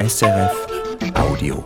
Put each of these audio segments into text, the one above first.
SRF Audio.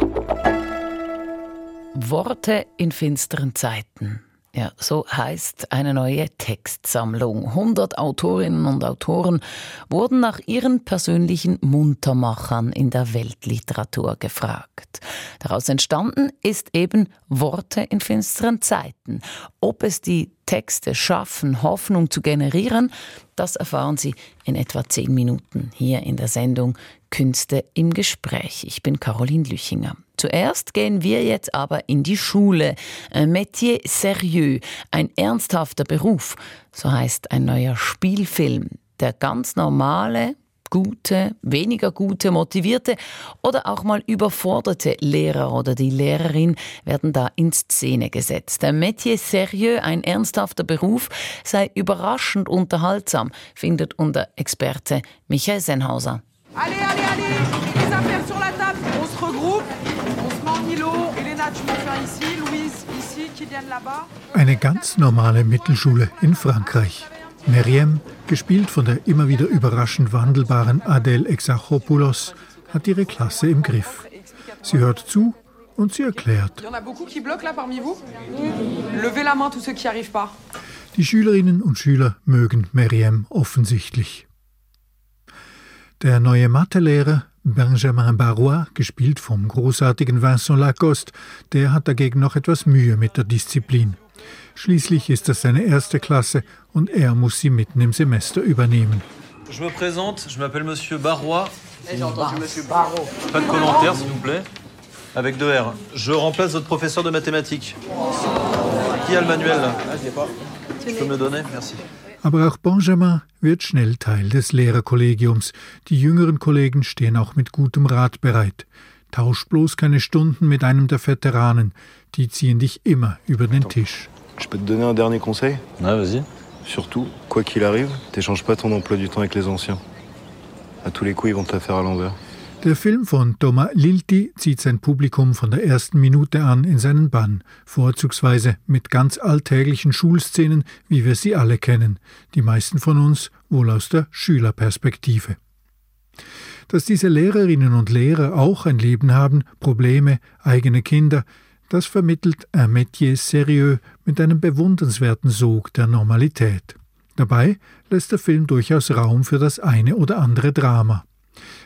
Worte in finsteren Zeiten. Ja, so heißt eine neue Textsammlung. 100 Autorinnen und Autoren wurden nach ihren persönlichen Muntermachern in der Weltliteratur gefragt. Daraus entstanden ist eben Worte in finsteren Zeiten. Ob es die Texte schaffen, Hoffnung zu generieren, das erfahren Sie in etwa zehn Minuten hier in der Sendung Künste im Gespräch. Ich bin Caroline Lüchinger. Zuerst gehen wir jetzt aber in die Schule. Ein Métier sérieux, ein ernsthafter Beruf, so heißt ein neuer Spielfilm. Der ganz normale, gute, weniger gute, motivierte oder auch mal überforderte Lehrer oder die Lehrerin werden da in Szene gesetzt. Der Métier sérieux, ein ernsthafter Beruf, sei überraschend unterhaltsam, findet unser Experte Michael Senhauser. Eine ganz normale Mittelschule in Frankreich. Meriem, gespielt von der immer wieder überraschend wandelbaren Adèle Exarchopoulos, hat ihre Klasse im Griff. Sie hört zu und sie erklärt. Die Schülerinnen und Schüler mögen Meriem offensichtlich. Der neue Mathelehrer Benjamin Barrois, gespielt vom großartigen Vincent Lacoste, der hat dagegen noch etwas Mühe mit der Disziplin. Schließlich ist das seine erste Klasse und er muss sie mitten im Semester übernehmen. Je me présente, je m'appelle Monsieur Barrois. J'ai entendu Monsieur Barrow. Pas de commentaires, s'il vous plaît. Avec deux R. Je remplace votre professeur de mathématiques. Qui a le manuel là Je peux me le donner Merci. Aber auch Benjamin wird schnell Teil des Lehrerkollegiums. Die jüngeren Kollegen stehen auch mit gutem Rat bereit. Tausch bloß keine Stunden mit einem der Veteranen. Die ziehen dich immer über den Tisch. Je peux te donner un dernier conseil Ouais, vas-y. Surtout, quoi qu'il arrive, t'échanges pas ton emploi du temps avec les anciens. À tous les coups, ils vont te la faire à l'envers. Der Film von Thomas Lilti zieht sein Publikum von der ersten Minute an in seinen Bann, vorzugsweise mit ganz alltäglichen Schulszenen, wie wir sie alle kennen, die meisten von uns wohl aus der Schülerperspektive. Dass diese Lehrerinnen und Lehrer auch ein Leben haben, Probleme, eigene Kinder, das vermittelt un métier sérieux mit einem bewundernswerten Sog der Normalität. Dabei lässt der Film durchaus Raum für das eine oder andere Drama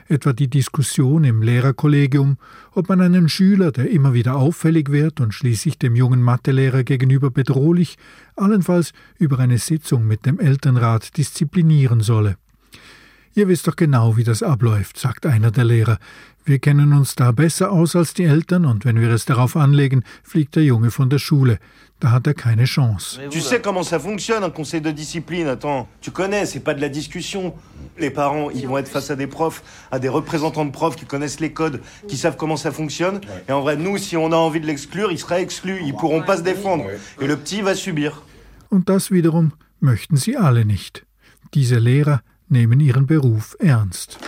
etwa die Diskussion im Lehrerkollegium, ob man einen Schüler, der immer wieder auffällig wird und schließlich dem jungen Mathelehrer gegenüber bedrohlich, allenfalls über eine Sitzung mit dem Elternrat disziplinieren solle. Ihr wisst doch genau, wie das abläuft, sagt einer der Lehrer. Wir kennen uns da besser aus als die Eltern und wenn wir es darauf anlegen, fliegt der Junge von der Schule. Da hat er keine Chance. Tu sais comment ça fonctionne un conseil de discipline, attends. Tu connais, c'est pas de la discussion. Les parents, ils vont être face à des profs, à des représentants de profs qui connaissent les codes, qui savent comment ça fonctionne. Et en vrai, nous, si on a envie de l'exclure, il sera exclu. Ils pourront pas se défendre. Et le petit va subir. Und das wiederum möchten sie alle nicht. Diese Lehrer nehmen ihren Beruf ernst.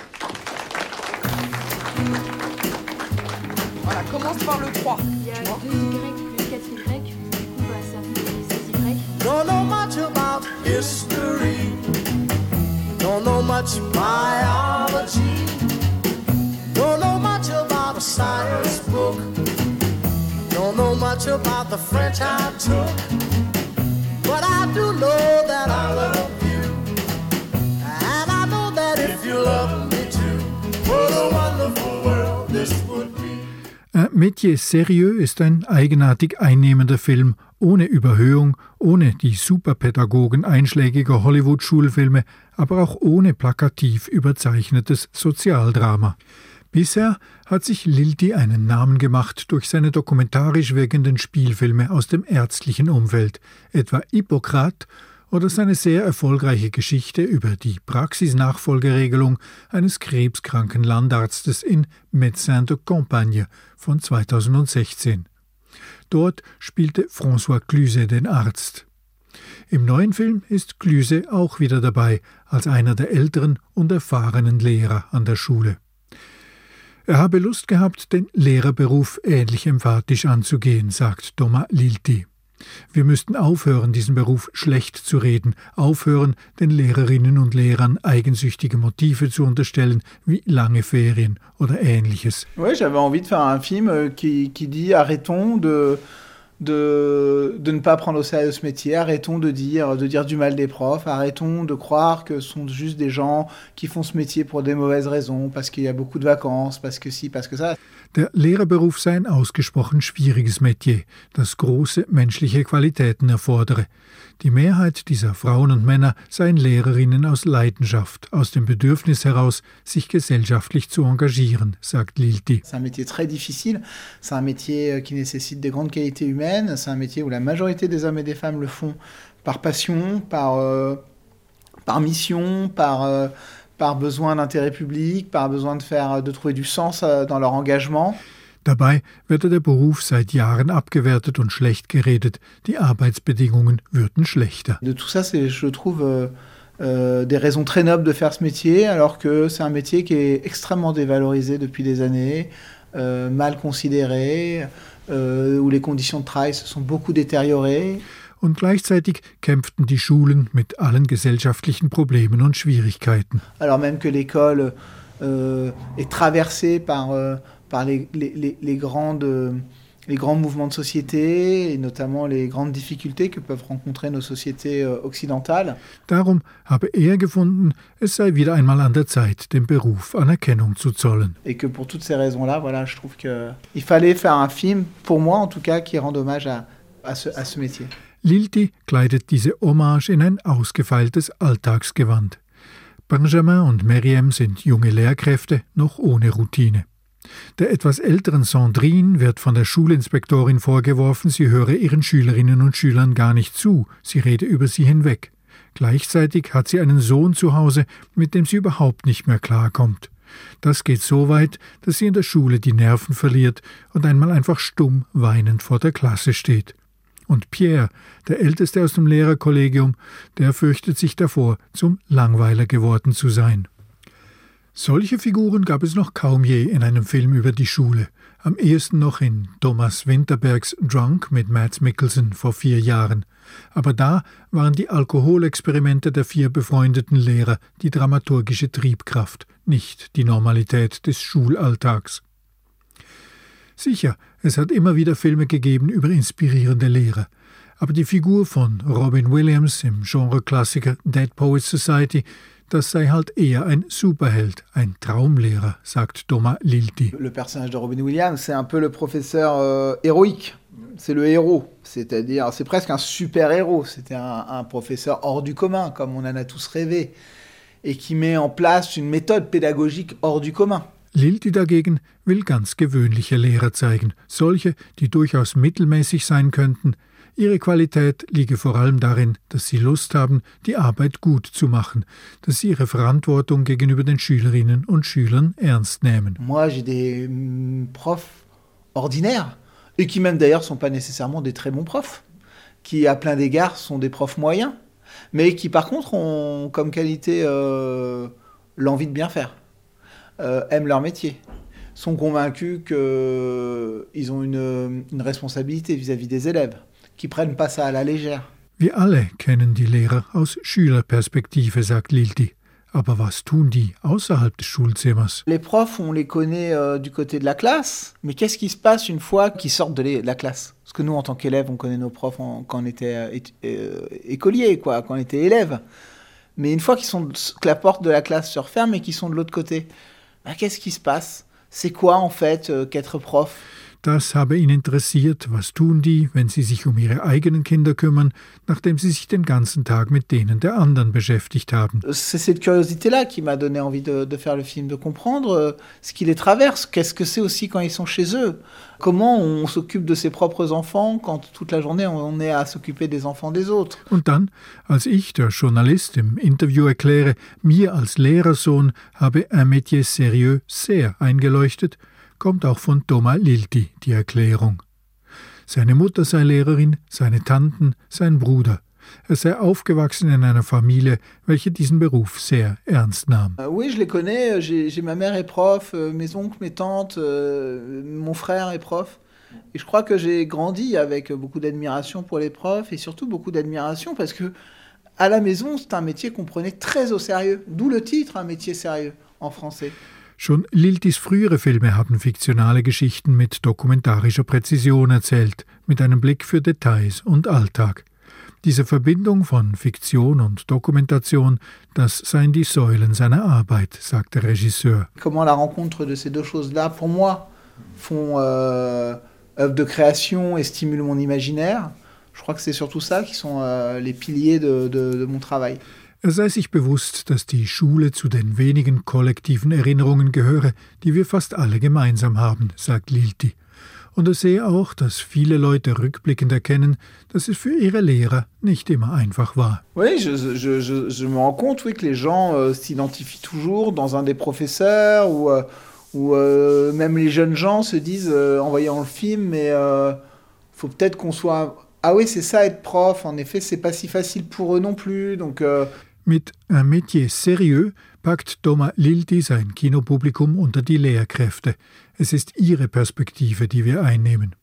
Voilà, commence par le 3. Il y a 2y plus 4y, du coup bah, ça fait 16y. Don't know much about history. Don't know much biology. Don't know much about a science book. Don't know much about the French I took. But I do know that I love Métier sérieux ist ein eigenartig einnehmender Film, ohne Überhöhung, ohne die Superpädagogen einschlägiger Hollywood-Schulfilme, aber auch ohne plakativ überzeichnetes Sozialdrama. Bisher hat sich Lilti einen Namen gemacht durch seine dokumentarisch wirkenden Spielfilme aus dem ärztlichen Umfeld, etwa Hippokrat oder seine sehr erfolgreiche Geschichte über die Praxisnachfolgeregelung eines krebskranken Landarztes in Médecin de Campagne von 2016. Dort spielte François Cluse den Arzt. Im neuen Film ist Cluse auch wieder dabei, als einer der älteren und erfahrenen Lehrer an der Schule. Er habe Lust gehabt, den Lehrerberuf ähnlich emphatisch anzugehen, sagt Thomas Lilti. Wir müssten aufhören, diesen Beruf schlecht zu reden, aufhören, den Lehrerinnen und Lehrern eigensüchtige Motive zu unterstellen, wie lange Ferien oder ähnliches. Oui, j'avais envie de faire un film euh, qui, qui dit arrêtons de, de, de ne pas prendre au sérieux ce métier, arrêtons de dire, de dire du mal des profs, arrêtons de croire que ce sont juste des gens qui font ce métier pour des mauvaises raisons, parce qu'il y a beaucoup de vacances, parce que si, parce que ça. Der Lehrerberuf sei ein ausgesprochen schwieriges Metier, das große menschliche Qualitäten erfordere. Die Mehrheit dieser Frauen und Männer seien Lehrerinnen aus Leidenschaft, aus dem Bedürfnis heraus, sich gesellschaftlich zu engagieren, sagt Lilti. C'est un métier très difficile, c'est un métier euh, qui nécessite des grandes qualités humaines, c'est un métier où la majorité des hommes et des femmes le font par passion, par, euh, par mission, par, euh, par besoin d'intérêt public, par besoin de, faire, de trouver du sens euh, dans leur engagement. Dabei werde der Beruf seit Jahren abgewertet und schlecht geredet, die Arbeitsbedingungen würden schlechter. De tout ça, c'est, je trouve, euh, euh, des raisons très nobles de faire ce métier, alors que c'est un métier qui est extrêmement dévalorisé depuis des années, euh, mal considéré, euh, où les conditions de travail se sont beaucoup détériorées. Und gleichzeitig kämpften die Schulen mit allen gesellschaftlichen Problemen und Schwierigkeiten. alors même que l'école euh, est traversée par, euh, par les, les- les- les grandes, euh, les grands mouvements de société, et notamment les grandes difficultés que peuvent rencontrer nos sociétés euh, occidentales. Darum habe er gefunden, es sei wieder einmal an der Zeit, dem Beruf Anerkennung zu zollen. Et que pour toutes ces raisons-là, voilà, je trouve qu'il fallait faire un film, pour moi en tout cas, qui rende hommage à, à, ce, à ce métier. Lilti kleidet diese Hommage in ein ausgefeiltes Alltagsgewand. Benjamin und Meriem sind junge Lehrkräfte, noch ohne Routine. Der etwas älteren Sandrine wird von der Schulinspektorin vorgeworfen, sie höre ihren Schülerinnen und Schülern gar nicht zu, sie rede über sie hinweg. Gleichzeitig hat sie einen Sohn zu Hause, mit dem sie überhaupt nicht mehr klarkommt. Das geht so weit, dass sie in der Schule die Nerven verliert und einmal einfach stumm weinend vor der Klasse steht. Und Pierre, der älteste aus dem Lehrerkollegium, der fürchtet sich davor, zum Langweiler geworden zu sein. Solche Figuren gab es noch kaum je in einem Film über die Schule. Am ehesten noch in Thomas Winterbergs Drunk mit Mads Mikkelsen vor vier Jahren. Aber da waren die Alkoholexperimente der vier befreundeten Lehrer die dramaturgische Triebkraft, nicht die Normalität des Schulalltags. Sicher, es hat immer wieder Filme gegeben über inspirierende Lehrer, aber die Figur von Robin Williams im Genreklassiker Dead Poets Society, das sei halt eher ein Superheld, ein Traumlehrer, sagt Thomas Lilti. Le personnage de Robin Williams, c'est un peu le professeur euh, héroïque. C'est le héros, c'est-à-dire, c'est presque un super-héros. C'était un, un professeur hors du commun, comme on en a tous rêvé, et qui met en place une méthode pédagogique hors du commun. Lilti dagegen will ganz gewöhnliche Lehrer zeigen, solche, die durchaus mittelmäßig sein könnten. Ihre Qualität liege vor allem darin, dass sie Lust haben, die Arbeit gut zu machen, dass sie ihre Verantwortung gegenüber den Schülerinnen und Schülern ernst nehmen. Moi, j'ai des mm, profs ordinaires, et qui même d'ailleurs sont pas nécessairement des très bons profs, qui à plein d'égards sont des profs moyens, mais qui par contre ont comme qualité euh, l'envie de bien faire, euh, aiment leur métier, sont convaincus qu'ils ont une, une responsabilité vis-à-vis des élèves, qui prennent pas ça à la légère. Wir alle kennen die Lehrer aus Schülerperspektive, sagt Lilti. Aber was tun die außerhalb des Schulzimmers? Les profs, on les connaît euh, du côté de la classe, mais qu'est-ce qui se passe une fois qu'ils sortent de, les- de la classe? Parce que nous, en tant qu'élèves, on connaît nos profs en- quand on était euh, euh, écolier, quoi, quand on était élève. Mais une fois qu'ils sont que la porte de la classe se referme et qu'ils sont de l'autre côté, bah, qu'est-ce qui se passe? C'est quoi en fait euh, qu'être prof? Das habe ihn interessiert. Was tun die, wenn sie sich um ihre eigenen Kinder kümmern, nachdem sie sich den ganzen Tag mit denen der anderen beschäftigt haben? C'est cette curiosité-là qui m'a donné envie de, de faire le film, de comprendre euh, ce qui les traverse, qu'est-ce que c'est aussi quand ils sont chez eux, comment on s'occupe de ses propres enfants quand toute la journée on est à s'occuper des enfants des autres. Und dann, als ich, der Journalist, im Interview erkläre, mir als Lehrersohn habe un métier sérieux sehr eingeleuchtet, kommt auch von Thomas Lilti die Erklärung. Seine Mutter sei Lehrerin, seine Tanten, sein Bruder. Er sei aufgewachsen in einer Familie, welche diesen Beruf sehr ernst nahm. Euh, oui, je les connais, j'ai j'ai- ma mère est prof, euh, mes oncles, mes tantes, euh, mon frère est prof. Et je crois que j'ai grandi avec beaucoup d'admiration pour les profs et surtout beaucoup d'admiration parce que à la maison, c'est un métier qu'on prenait très au sérieux. D'où le titre, un métier sérieux en français. Schon Liltis frühere Filme haben fiktionale Geschichten mit dokumentarischer Präzision erzählt, mit einem Blick für Details und Alltag. Diese Verbindung von Fiktion und Dokumentation, das seien die Säulen seiner Arbeit, sagt der Regisseur. Comment la rencontre de ces deux choses-là, pour moi, font euh, œuvre de création et stimulent mon imaginaire. Je crois que c'est surtout ça qui sont euh, les piliers de, de, de mon travail. Er sei sich bewusst, dass die Schule zu den wenigen kollektiven Erinnerungen gehöre, die wir fast alle gemeinsam haben, sagt Lilti. Und er sehe auch, dass viele Leute rückblickend erkennen, dass es für ihre Lehrer nicht immer einfach war. Oui, je, je, je, je me rends compte oui, que les gens euh, s'identifient toujours dans un des professeurs ou, euh, ou euh, même les jeunes gens se disent euh, en voyant le film, mais euh, faut peut-être qu'on soit. Ah oui, c'est ça être prof. En effet, c'est pas si facile pour eux non plus. Donc euh, Mit Un métier sérieux packt Doma Lilti sein Kinopublikum unter die Lehrkräfte. Es ist ihre Perspektive, die wir einnehmen.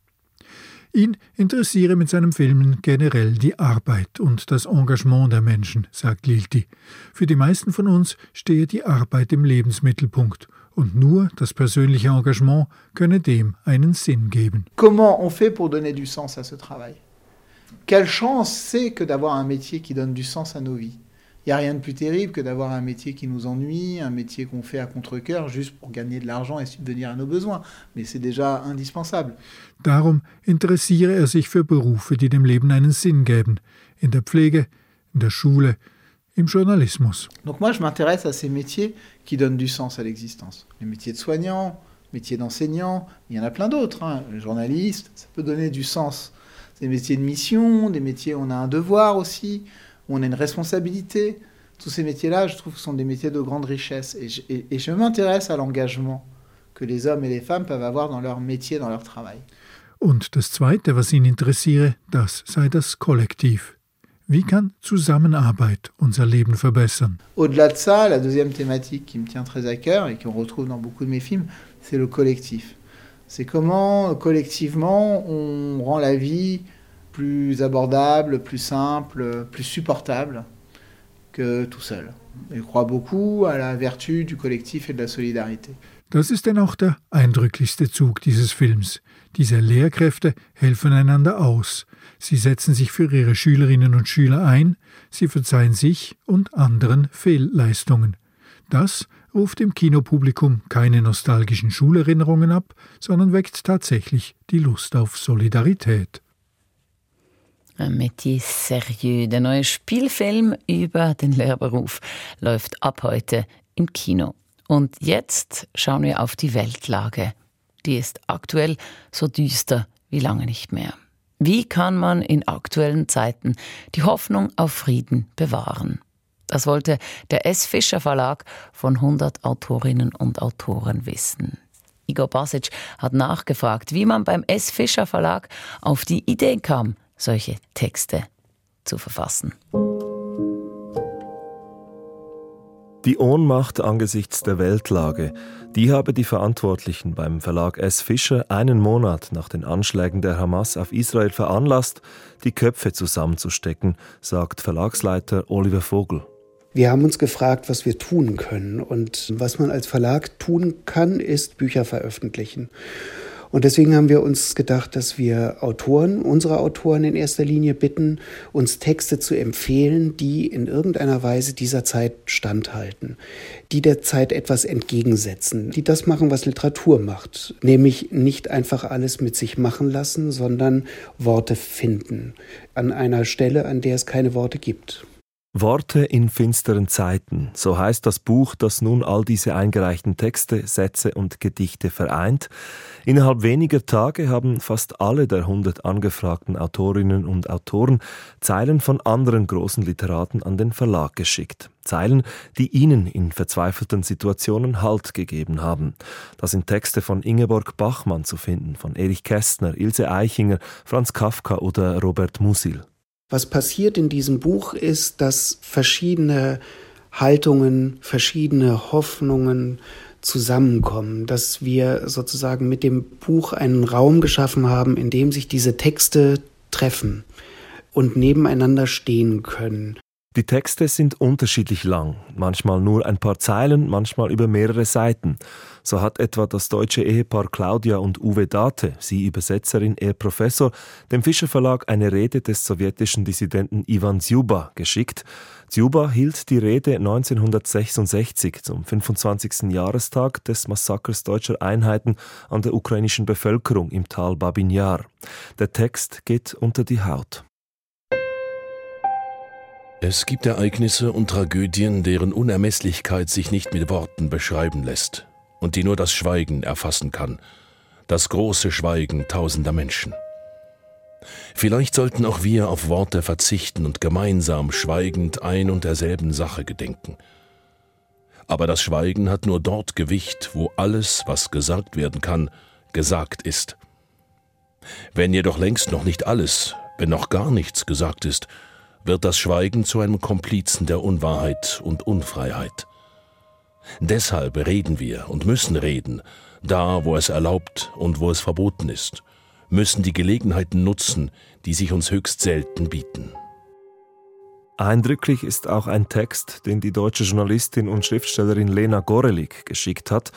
Ihn interessiere mit seinem Filmen generell die Arbeit und das Engagement der Menschen, sagt Lilti. Für die meisten von uns stehe die Arbeit im Lebensmittelpunkt und nur das persönliche Engagement könne dem einen Sinn geben. comment on fait pour donner du sens à ce travail Quelle chance c'est que d'avoir un métier qui donne du sens à nos vies Il n'y a rien de plus terrible que d'avoir un métier qui nous ennuie, un métier qu'on fait à contre-coeur juste pour gagner de l'argent et subvenir à nos besoins. Mais c'est déjà indispensable. Darum interessiere er sich für Berufe, die dem Leben einen Sinn geben. In der Pflege, in der Schule, im Journalismus. Donc moi, je m'intéresse à ces métiers qui donnent du sens à l'existence. Les métiers de soignant, métiers d'enseignant, il y en a plein d'autres. Hein. Le journaliste, ça peut donner du sens. Des métiers de mission, des métiers où on a un devoir aussi, où on a une responsabilité. Tous ces métiers-là, je trouve sont des métiers de grande richesse. Et je, et- et je m'intéresse à l'engagement que les hommes et les femmes peuvent avoir dans leur métier, dans leur travail. Und das Zweite, was ihn interessiere, das sei das Kollektiv. Wie kann Zusammenarbeit unser Leben verbessern? Au-delà de ça, la deuxième thématique qui me tient très à cœur et qu'on retrouve dans beaucoup de mes films, c'est le collectif. C'est comment, collectivement, on rend la vie plus abordable, plus simple, plus supportable que tout seul. Je crois beaucoup à la vertu du collectif et de la solidarité. Das ist denn auch der eindrücklichste Zug dieses Films. Diese Lehrkräfte helfen einander aus. Sie setzen sich für ihre Schülerinnen und Schüler ein, sie verzeihen sich und anderen Fehlleistungen. Das ruft im Kinopublikum keine nostalgischen Schulerinnerungen ab, sondern weckt tatsächlich die Lust auf Solidarität. Ein Métier sérieux. Der neue Spielfilm über den Lehrberuf läuft ab heute im Kino. Und jetzt schauen wir auf die Weltlage. Die ist aktuell so düster wie lange nicht mehr. Wie kann man in aktuellen Zeiten die Hoffnung auf Frieden bewahren? Das wollte der S. Fischer Verlag von 100 Autorinnen und Autoren wissen. Igor Basic hat nachgefragt, wie man beim S. Fischer Verlag auf die Idee kam, solche Texte zu verfassen. Die Ohnmacht angesichts der Weltlage, die habe die Verantwortlichen beim Verlag S. Fischer einen Monat nach den Anschlägen der Hamas auf Israel veranlasst, die Köpfe zusammenzustecken, sagt Verlagsleiter Oliver Vogel. Wir haben uns gefragt, was wir tun können. Und was man als Verlag tun kann, ist Bücher veröffentlichen. Und deswegen haben wir uns gedacht, dass wir Autoren, unsere Autoren in erster Linie bitten, uns Texte zu empfehlen, die in irgendeiner Weise dieser Zeit standhalten, die der Zeit etwas entgegensetzen, die das machen, was Literatur macht, nämlich nicht einfach alles mit sich machen lassen, sondern Worte finden an einer Stelle, an der es keine Worte gibt. Worte in finsteren Zeiten, so heißt das Buch, das nun all diese eingereichten Texte, Sätze und Gedichte vereint. Innerhalb weniger Tage haben fast alle der 100 angefragten Autorinnen und Autoren Zeilen von anderen großen Literaten an den Verlag geschickt. Zeilen, die ihnen in verzweifelten Situationen Halt gegeben haben. Da sind Texte von Ingeborg Bachmann zu finden, von Erich Kästner, Ilse Eichinger, Franz Kafka oder Robert Musil. Was passiert in diesem Buch ist, dass verschiedene Haltungen, verschiedene Hoffnungen zusammenkommen, dass wir sozusagen mit dem Buch einen Raum geschaffen haben, in dem sich diese Texte treffen und nebeneinander stehen können. Die Texte sind unterschiedlich lang, manchmal nur ein paar Zeilen, manchmal über mehrere Seiten. So hat etwa das deutsche Ehepaar Claudia und Uwe Date, sie Übersetzerin, er Professor, dem Fischer Verlag eine Rede des sowjetischen Dissidenten Ivan Zjuba geschickt. Zjuba hielt die Rede 1966 zum 25. Jahrestag des Massakers deutscher Einheiten an der ukrainischen Bevölkerung im Tal Babin Yar. Der Text geht unter die Haut. Es gibt Ereignisse und Tragödien, deren Unermesslichkeit sich nicht mit Worten beschreiben lässt und die nur das Schweigen erfassen kann, das große Schweigen tausender Menschen. Vielleicht sollten auch wir auf Worte verzichten und gemeinsam schweigend ein und derselben Sache gedenken. Aber das Schweigen hat nur dort Gewicht, wo alles, was gesagt werden kann, gesagt ist. Wenn jedoch längst noch nicht alles, wenn noch gar nichts gesagt ist, wird das Schweigen zu einem Komplizen der Unwahrheit und Unfreiheit. Deshalb reden wir und müssen reden, da wo es erlaubt und wo es verboten ist, müssen die Gelegenheiten nutzen, die sich uns höchst selten bieten. Eindrücklich ist auch ein Text, den die deutsche Journalistin und Schriftstellerin Lena Gorelik geschickt hat.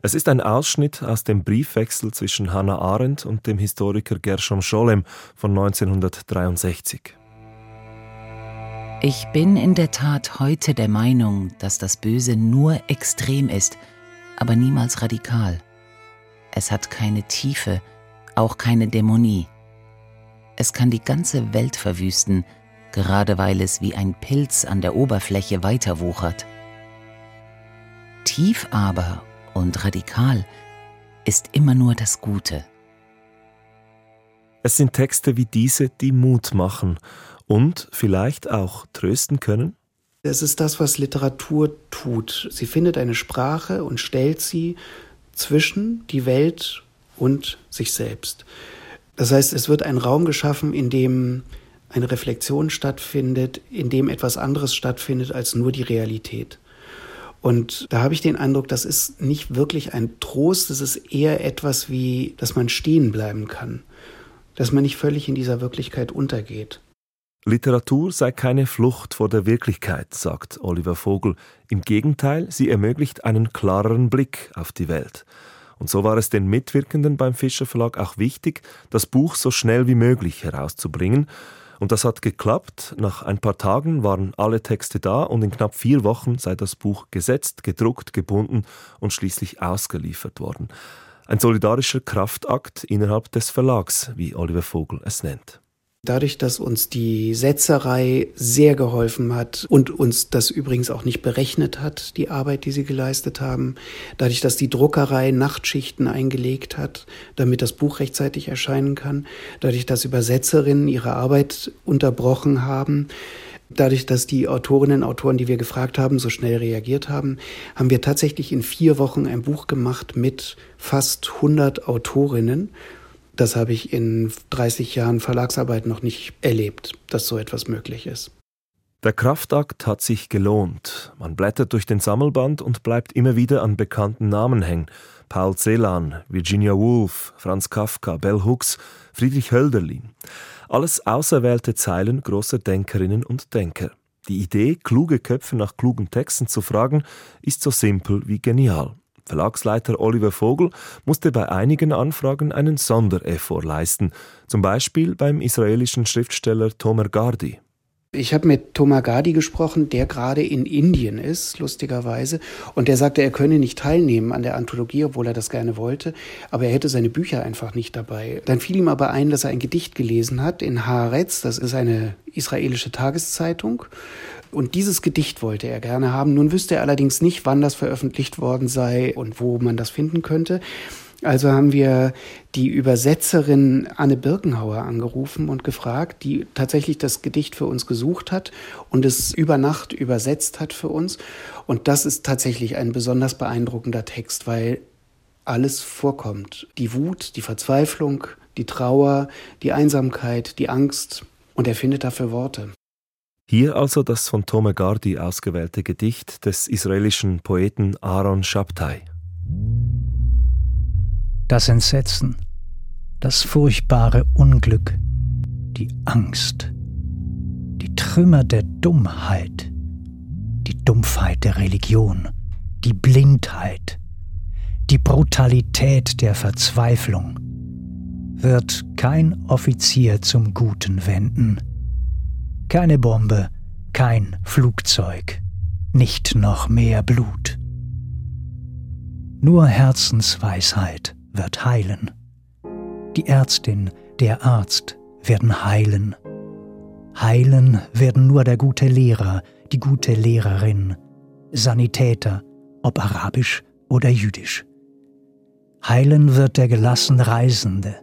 Es ist ein Ausschnitt aus dem Briefwechsel zwischen Hannah Arendt und dem Historiker Gershom Scholem von 1963. Ich bin in der Tat heute der Meinung, dass das Böse nur extrem ist, aber niemals radikal. Es hat keine Tiefe, auch keine Dämonie. Es kann die ganze Welt verwüsten, gerade weil es wie ein Pilz an der Oberfläche weiterwuchert. Tief aber und radikal ist immer nur das Gute. Es sind Texte wie diese, die Mut machen und vielleicht auch trösten können? Es ist das, was Literatur tut. Sie findet eine Sprache und stellt sie zwischen die Welt und sich selbst. Das heißt, es wird ein Raum geschaffen, in dem eine Reflexion stattfindet, in dem etwas anderes stattfindet als nur die Realität. Und da habe ich den Eindruck, das ist nicht wirklich ein Trost, es ist eher etwas wie, dass man stehen bleiben kann, dass man nicht völlig in dieser Wirklichkeit untergeht. Literatur sei keine Flucht vor der Wirklichkeit, sagt Oliver Vogel. Im Gegenteil, sie ermöglicht einen klareren Blick auf die Welt. Und so war es den Mitwirkenden beim Fischer Verlag auch wichtig, das Buch so schnell wie möglich herauszubringen. Und das hat geklappt. Nach ein paar Tagen waren alle Texte da und in knapp vier Wochen sei das Buch gesetzt, gedruckt, gebunden und schließlich ausgeliefert worden. Ein solidarischer Kraftakt innerhalb des Verlags, wie Oliver Vogel es nennt. Dadurch, dass uns die Setzerei sehr geholfen hat und uns das übrigens auch nicht berechnet hat, die Arbeit, die sie geleistet haben, dadurch, dass die Druckerei Nachtschichten eingelegt hat, damit das Buch rechtzeitig erscheinen kann, dadurch, dass Übersetzerinnen ihre Arbeit unterbrochen haben, Dadurch, dass die Autorinnen und Autoren, die wir gefragt haben, so schnell reagiert haben, haben wir tatsächlich in vier Wochen ein Buch gemacht mit fast 100 Autorinnen das habe ich in 30 Jahren Verlagsarbeit noch nicht erlebt, dass so etwas möglich ist. Der Kraftakt hat sich gelohnt. Man blättert durch den Sammelband und bleibt immer wieder an bekannten Namen hängen. Paul Celan, Virginia Woolf, Franz Kafka, Bell Hooks, Friedrich Hölderlin. Alles auserwählte Zeilen großer Denkerinnen und Denker. Die Idee, kluge Köpfe nach klugen Texten zu fragen, ist so simpel wie genial. Verlagsleiter Oliver Vogel musste bei einigen Anfragen einen Sondereffort leisten, zum Beispiel beim israelischen Schriftsteller Tomer Gardi. Ich habe mit Tomer Gardi gesprochen, der gerade in Indien ist, lustigerweise, und der sagte, er könne nicht teilnehmen an der Anthologie, obwohl er das gerne wollte, aber er hätte seine Bücher einfach nicht dabei. Dann fiel ihm aber ein, dass er ein Gedicht gelesen hat in Haaretz, das ist eine israelische Tageszeitung, und dieses Gedicht wollte er gerne haben. Nun wüsste er allerdings nicht, wann das veröffentlicht worden sei und wo man das finden könnte. Also haben wir die Übersetzerin Anne Birkenhauer angerufen und gefragt, die tatsächlich das Gedicht für uns gesucht hat und es über Nacht übersetzt hat für uns. Und das ist tatsächlich ein besonders beeindruckender Text, weil alles vorkommt. Die Wut, die Verzweiflung, die Trauer, die Einsamkeit, die Angst. Und er findet dafür Worte. Hier also das von Tome Gardi ausgewählte Gedicht des israelischen Poeten Aaron Shabtai. das Entsetzen, das furchtbare Unglück, die Angst, die Trümmer der Dummheit, die Dumpfheit der Religion, die Blindheit, die Brutalität der Verzweiflung, wird kein Offizier zum Guten wenden. Keine Bombe, kein Flugzeug, nicht noch mehr Blut. Nur Herzensweisheit wird heilen. Die Ärztin, der Arzt werden heilen. Heilen werden nur der gute Lehrer, die gute Lehrerin, Sanitäter, ob arabisch oder jüdisch. Heilen wird der gelassen Reisende,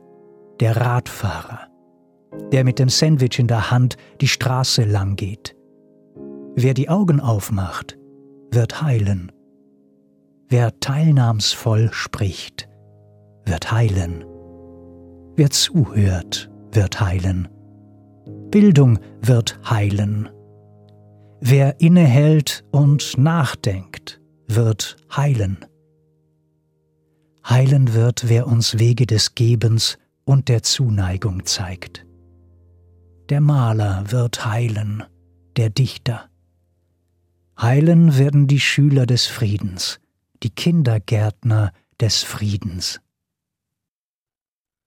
der Radfahrer, der mit dem Sandwich in der Hand die Straße lang geht. Wer die Augen aufmacht, wird heilen. Wer teilnahmsvoll spricht, wird heilen. Wer zuhört, wird heilen. Bildung wird heilen. Wer innehält und nachdenkt, wird heilen. Heilen wird, wer uns Wege des Gebens und der Zuneigung zeigt. Der Maler wird heilen, der Dichter. Heilen werden die Schüler des Friedens, die Kindergärtner des Friedens.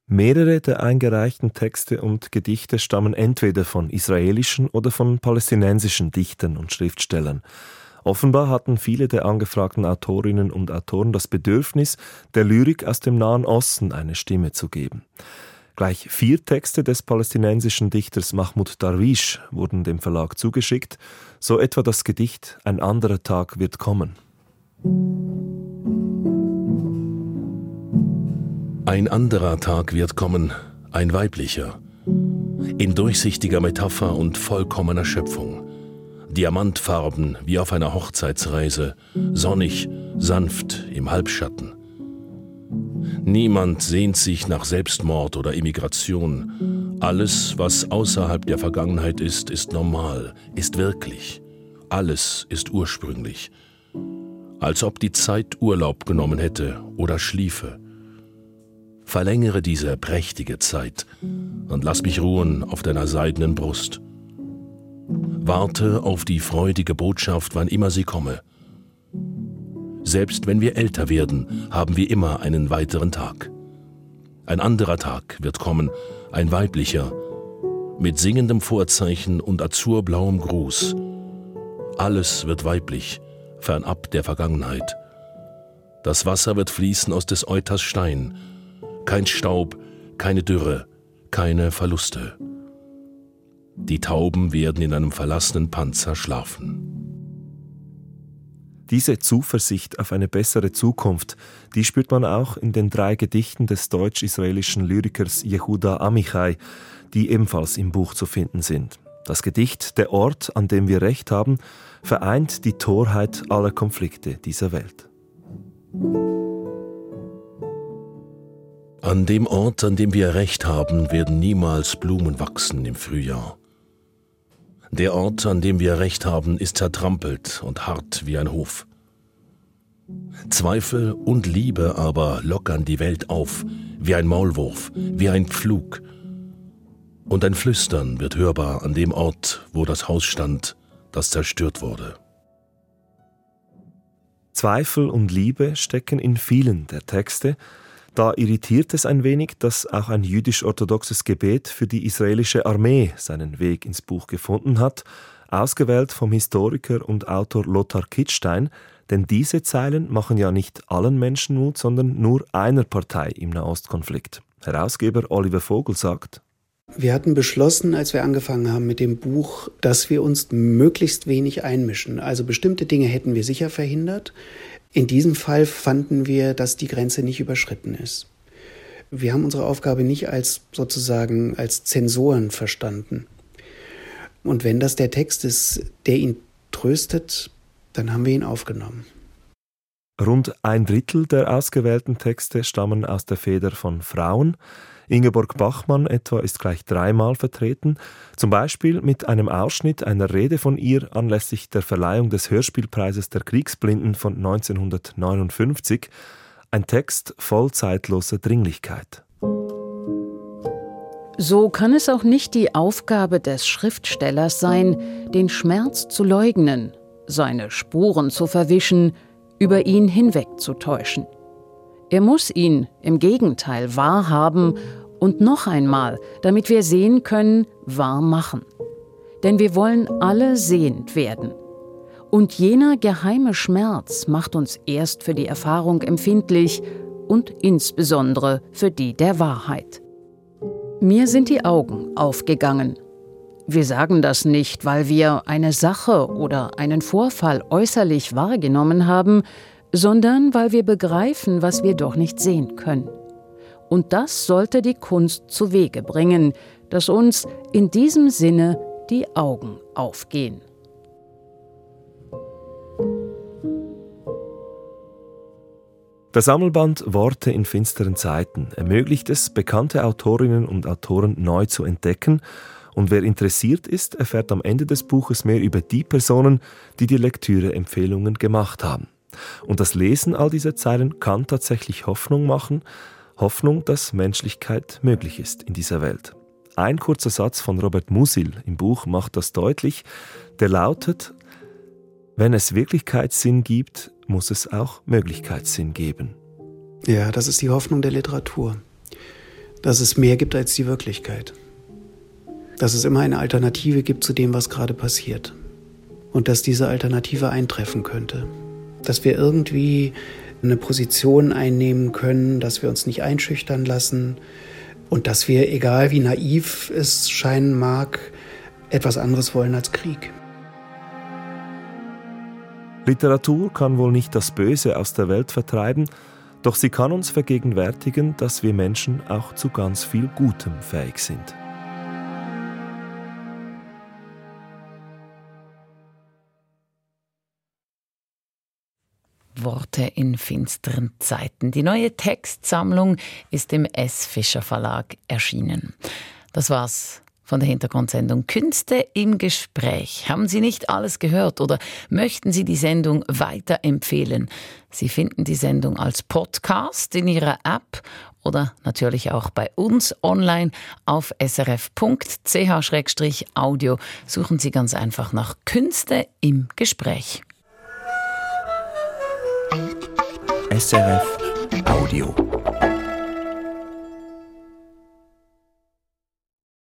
Mehrere der eingereichten Texte und Gedichte stammen entweder von israelischen oder von palästinensischen Dichtern und Schriftstellern. Offenbar hatten viele der angefragten Autorinnen und Autoren das Bedürfnis, der Lyrik aus dem Nahen Osten eine Stimme zu geben. Gleich vier Texte des palästinensischen Dichters Mahmoud Darwish wurden dem Verlag zugeschickt, so etwa das Gedicht Ein anderer Tag wird kommen. Ein anderer Tag wird kommen, ein weiblicher, in durchsichtiger Metapher und vollkommener Schöpfung. Diamantfarben wie auf einer Hochzeitsreise, sonnig, sanft im Halbschatten. Niemand sehnt sich nach Selbstmord oder Immigration. Alles, was außerhalb der Vergangenheit ist, ist normal, ist wirklich. Alles ist ursprünglich. Als ob die Zeit Urlaub genommen hätte oder schliefe. Verlängere diese prächtige Zeit und lass mich ruhen auf deiner seidenen Brust. Warte auf die freudige Botschaft, wann immer sie komme. Selbst wenn wir älter werden, haben wir immer einen weiteren Tag. Ein anderer Tag wird kommen, ein weiblicher, mit singendem Vorzeichen und azurblauem Gruß. Alles wird weiblich, fernab der Vergangenheit. Das Wasser wird fließen aus des Euters Stein. Kein Staub, keine Dürre, keine Verluste. Die Tauben werden in einem verlassenen Panzer schlafen. Diese Zuversicht auf eine bessere Zukunft, die spürt man auch in den drei Gedichten des deutsch-israelischen Lyrikers Yehuda Amichai, die ebenfalls im Buch zu finden sind. Das Gedicht Der Ort, an dem wir Recht haben, vereint die Torheit aller Konflikte dieser Welt. An dem Ort, an dem wir Recht haben, werden niemals Blumen wachsen im Frühjahr. Der Ort, an dem wir Recht haben, ist zertrampelt und hart wie ein Hof. Zweifel und Liebe aber lockern die Welt auf, wie ein Maulwurf, wie ein Pflug. Und ein Flüstern wird hörbar an dem Ort, wo das Haus stand, das zerstört wurde. Zweifel und Liebe stecken in vielen der Texte, da irritiert es ein wenig, dass auch ein jüdisch-orthodoxes Gebet für die israelische Armee seinen Weg ins Buch gefunden hat, ausgewählt vom Historiker und Autor Lothar Kittstein, denn diese Zeilen machen ja nicht allen Menschen Mut, sondern nur einer Partei im Nahostkonflikt. Herausgeber Oliver Vogel sagt, wir hatten beschlossen, als wir angefangen haben mit dem Buch, dass wir uns möglichst wenig einmischen. Also bestimmte Dinge hätten wir sicher verhindert. In diesem Fall fanden wir, dass die Grenze nicht überschritten ist. Wir haben unsere Aufgabe nicht als sozusagen als Zensoren verstanden. Und wenn das der Text ist, der ihn tröstet, dann haben wir ihn aufgenommen. Rund ein Drittel der ausgewählten Texte stammen aus der Feder von Frauen. Ingeborg Bachmann etwa ist gleich dreimal vertreten, zum Beispiel mit einem Ausschnitt einer Rede von ihr anlässlich der Verleihung des Hörspielpreises der Kriegsblinden von 1959. Ein Text voll zeitloser Dringlichkeit. So kann es auch nicht die Aufgabe des Schriftstellers sein, den Schmerz zu leugnen, seine Spuren zu verwischen, über ihn hinwegzutäuschen. Er muss ihn im Gegenteil wahrhaben und noch einmal, damit wir sehen können, wahr machen. Denn wir wollen alle sehend werden. Und jener geheime Schmerz macht uns erst für die Erfahrung empfindlich und insbesondere für die der Wahrheit. Mir sind die Augen aufgegangen. Wir sagen das nicht, weil wir eine Sache oder einen Vorfall äußerlich wahrgenommen haben, sondern weil wir begreifen, was wir doch nicht sehen können. Und das sollte die Kunst zu Wege bringen, dass uns in diesem Sinne die Augen aufgehen. Der Sammelband Worte in finsteren Zeiten ermöglicht es, bekannte Autorinnen und Autoren neu zu entdecken und wer interessiert ist, erfährt am Ende des Buches mehr über die Personen, die die Lektüre-Empfehlungen gemacht haben. Und das Lesen all dieser Zeilen kann tatsächlich Hoffnung machen, Hoffnung, dass Menschlichkeit möglich ist in dieser Welt. Ein kurzer Satz von Robert Musil im Buch macht das deutlich, der lautet, wenn es Wirklichkeitssinn gibt, muss es auch Möglichkeitssinn geben. Ja, das ist die Hoffnung der Literatur, dass es mehr gibt als die Wirklichkeit, dass es immer eine Alternative gibt zu dem, was gerade passiert. Und dass diese Alternative eintreffen könnte dass wir irgendwie eine Position einnehmen können, dass wir uns nicht einschüchtern lassen und dass wir, egal wie naiv es scheinen mag, etwas anderes wollen als Krieg. Literatur kann wohl nicht das Böse aus der Welt vertreiben, doch sie kann uns vergegenwärtigen, dass wir Menschen auch zu ganz viel Gutem fähig sind. Worte in finsteren Zeiten. Die neue Textsammlung ist im S. Fischer Verlag erschienen. Das war's von der Hintergrundsendung Künste im Gespräch. Haben Sie nicht alles gehört oder möchten Sie die Sendung weiterempfehlen? Sie finden die Sendung als Podcast in Ihrer App oder natürlich auch bei uns online auf srf.ch-audio. Suchen Sie ganz einfach nach Künste im Gespräch. SRF Audio.